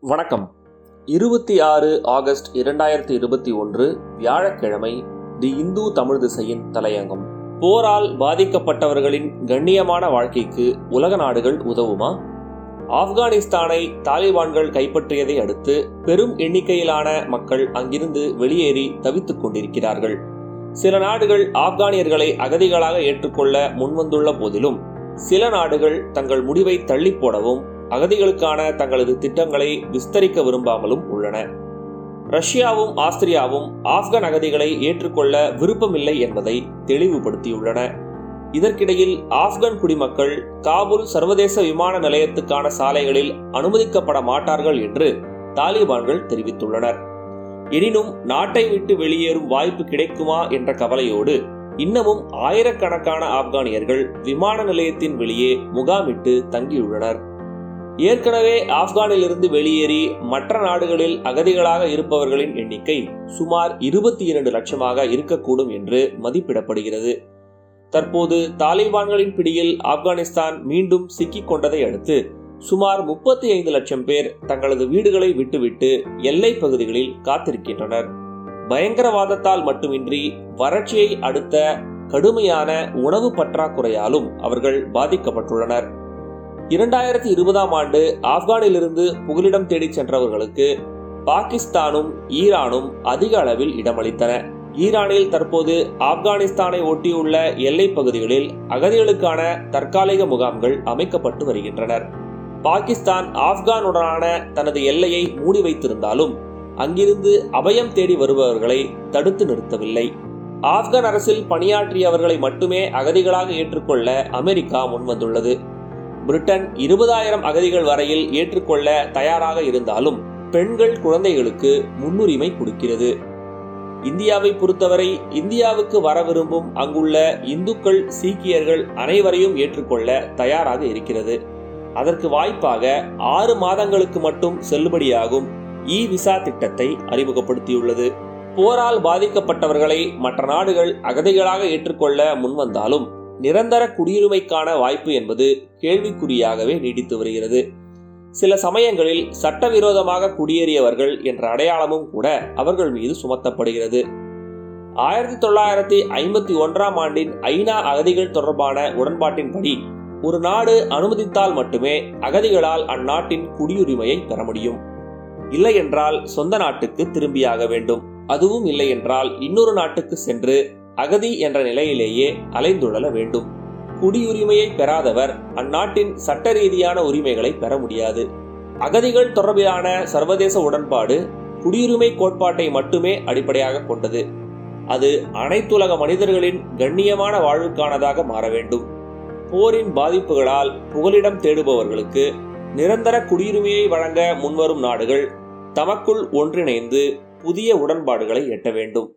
வணக்கம். இருபத்தி ஆறு ஆகஸ்ட் இரண்டாயிரத்தி இருபத்தி ஒன்று வியாழக்கிழமை தி இந்து தமிழ் திசையின் தலையங்கம். போரால் பாதிக்கப்பட்டவர்களின் கண்ணியமான வாழ்க்கைக்கு உலக நாடுகள் உதவுமா? ஆப்கானிஸ்தானை தாலிபான்கள் கைப்பற்றியதை அடுத்து பெரும் எண்ணிக்கையிலான மக்கள் அங்கிருந்து வெளியேறி தவித்துக் கொண்டிருக்கிறார்கள். சில நாடுகள் ஆப்கானியர்களை அகதிகளாக ஏற்றுக்கொள்ள முன்வந்துள்ள போதிலும் சில நாடுகள் தங்கள் முடிவை தள்ளி போடவும் அகதிகளுக்கான தங்களது திட்டங்களை விஸ்தரிக்க விரும்பாமலும் உள்ளன. ரஷ்யாவும் ஆஸ்திரியாவும் ஆப்கான் அகதிகளை ஏற்றுக்கொள்ள விருப்பமில்லை என்பதை தெளிவுபடுத்தியுள்ளன. இதற்கிடையில் ஆப்கான் குடிமக்கள் காபூல் சர்வதேச விமான நிலையத்துக்கான சாலைகளில் அனுமதிக்கப்பட மாட்டார்கள் என்று தாலிபான்கள் தெரிவித்துள்ளனர். எனினும் நாட்டை விட்டு வெளியேறும் வாய்ப்பு கிடைக்குமா என்ற கவலையோடு இன்னமும் ஆயிரக்கணக்கான ஆப்கானியர்கள் விமான நிலையத்தின் வெளியே முகாமிட்டு தங்கியுள்ளனர். ஏற்கனவே ஆப்கானிலிருந்து வெளியேறி மற்ற நாடுகளில் அகதிகளாக இருப்பவர்களின் எண்ணிக்கை சுமார் இருபத்தி இரண்டு லட்சமாக இருக்கக்கூடும் என்று மதிப்பிடப்படுகிறது. தற்போது தாலிபான்களின் பிடியில் ஆப்கானிஸ்தான் மீண்டும் சிக்கிக் கொண்டதை அடுத்து சுமார் முப்பத்தி ஐந்து லட்சம் பேர் தங்களது வீடுகளை விட்டுவிட்டு எல்லை பகுதிகளில் காத்திருக்கின்றனர். பயங்கரவாதத்தால் மட்டுமின்றி வறட்சியை அடுத்த கடுமையான உணவு பற்றாக்குறையாலும் அவர்கள் பாதிக்கப்பட்டுள்ளனர். இரண்டாயிரத்தி இருபதாம் ஆண்டு ஆப்கானிலிருந்து புகலிடம் தேடிச் சென்றவர்களுக்கு பாகிஸ்தானும் ஈரானும் அதிக அளவில் இடமளித்தன. ஈரானில் தற்போது ஆப்கானிஸ்தானை ஒட்டியுள்ள எல்லைப் பகுதிகளில் அகதிகளுக்கான தற்காலிக முகாம்கள் அமைக்கப்பட்டு வருகின்றனர். பாகிஸ்தான் ஆப்கானுடனான தனது எல்லையை மூடி வைத்திருந்தாலும் அங்கிருந்து அபயம் தேடி வருபவர்களை தடுத்து நிறுத்தவில்லை. ஆப்கான் அரசில் பணியாற்றியவர்களை மட்டுமே அகதிகளாக ஏற்றுக்கொள்ள அமெரிக்கா முன்வந்துள்ளது. பிரிட்டன் இருபதாயிரம் அகதிகள் வரையில் ஏற்றுக்கொள்ள தயாராக இருந்தாலும் பெண்கள் குழந்தைகளுக்கு முன்னுரிமை கொடுக்கிறது. இந்தியாவை பொறுத்தவரை இந்தியாவுக்கு வர விரும்பும் அங்குள்ள இந்துக்கள் சீக்கியர்கள் அனைவரையும் ஏற்றுக்கொள்ள தயாராக இருக்கிறது. அதற்கு வாய்ப்பாக ஆறு மாதங்களுக்கு மட்டும் செல்லுபடியாகும் இ விசா திட்டத்தை அறிமுகப்படுத்தியுள்ளது. போரால் பாதிக்கப்பட்டவர்களை மற்ற நாடுகள் அகதிகளாக ஏற்றுக்கொள்ள முன்வந்தாலும் நிரந்தர குடியுரிமைக்கான வாய்ப்பு என்பது கேள்விக்குறியாகவே நீடித்து வருகிறது. சில சமயங்களில் சட்டவிரோதமாக குடியேறியவர்கள் என்ற அடையாளமும் கூட அவர்கள் மீது சுமத்தப்படுகிறது. ஆயிரத்தி தொள்ளாயிரத்தி ஐம்பத்தி ஒன்றாம் ஆண்டின் ஐநா அகதிகள் தொடர்பான உடன்பாட்டின்படி ஒரு நாடு அனுமதித்தால் மட்டுமே அகதிகளால் அந்நாட்டின் குடியுரிமையை பெற முடியும். இல்லை என்றால் சொந்த நாட்டுக்கு திரும்பியாக வேண்டும். அதுவும் இல்லை என்றால் இன்னொரு நாட்டுக்கு சென்று அகதி என்ற நிலையிலேயே அலைந்துழல வேண்டும். குடியுரிமையை பெறாதவர் அந்நாட்டின் சட்ட ரீதியான உரிமைகளை பெற முடியாது. அகதிகள் தொடர்பிலான சர்வதேச உடன்பாடு குடியுரிமை கோட்பாட்டை மட்டுமே அடிப்படையாக கொண்டது. அது அனைத்துலக மனிதர்களின் கண்ணியமான வாழ்வுக்கானதாக மாற வேண்டும். போரின் பாதிப்புகளால் புகலிடம் தேடுபவர்களுக்கு நிரந்தர குடியுரிமையை வழங்க முன்வரும் நாடுகள் தமக்குள் ஒன்றிணைந்து புதிய உடன்பாடுகளை எட்ட வேண்டும்.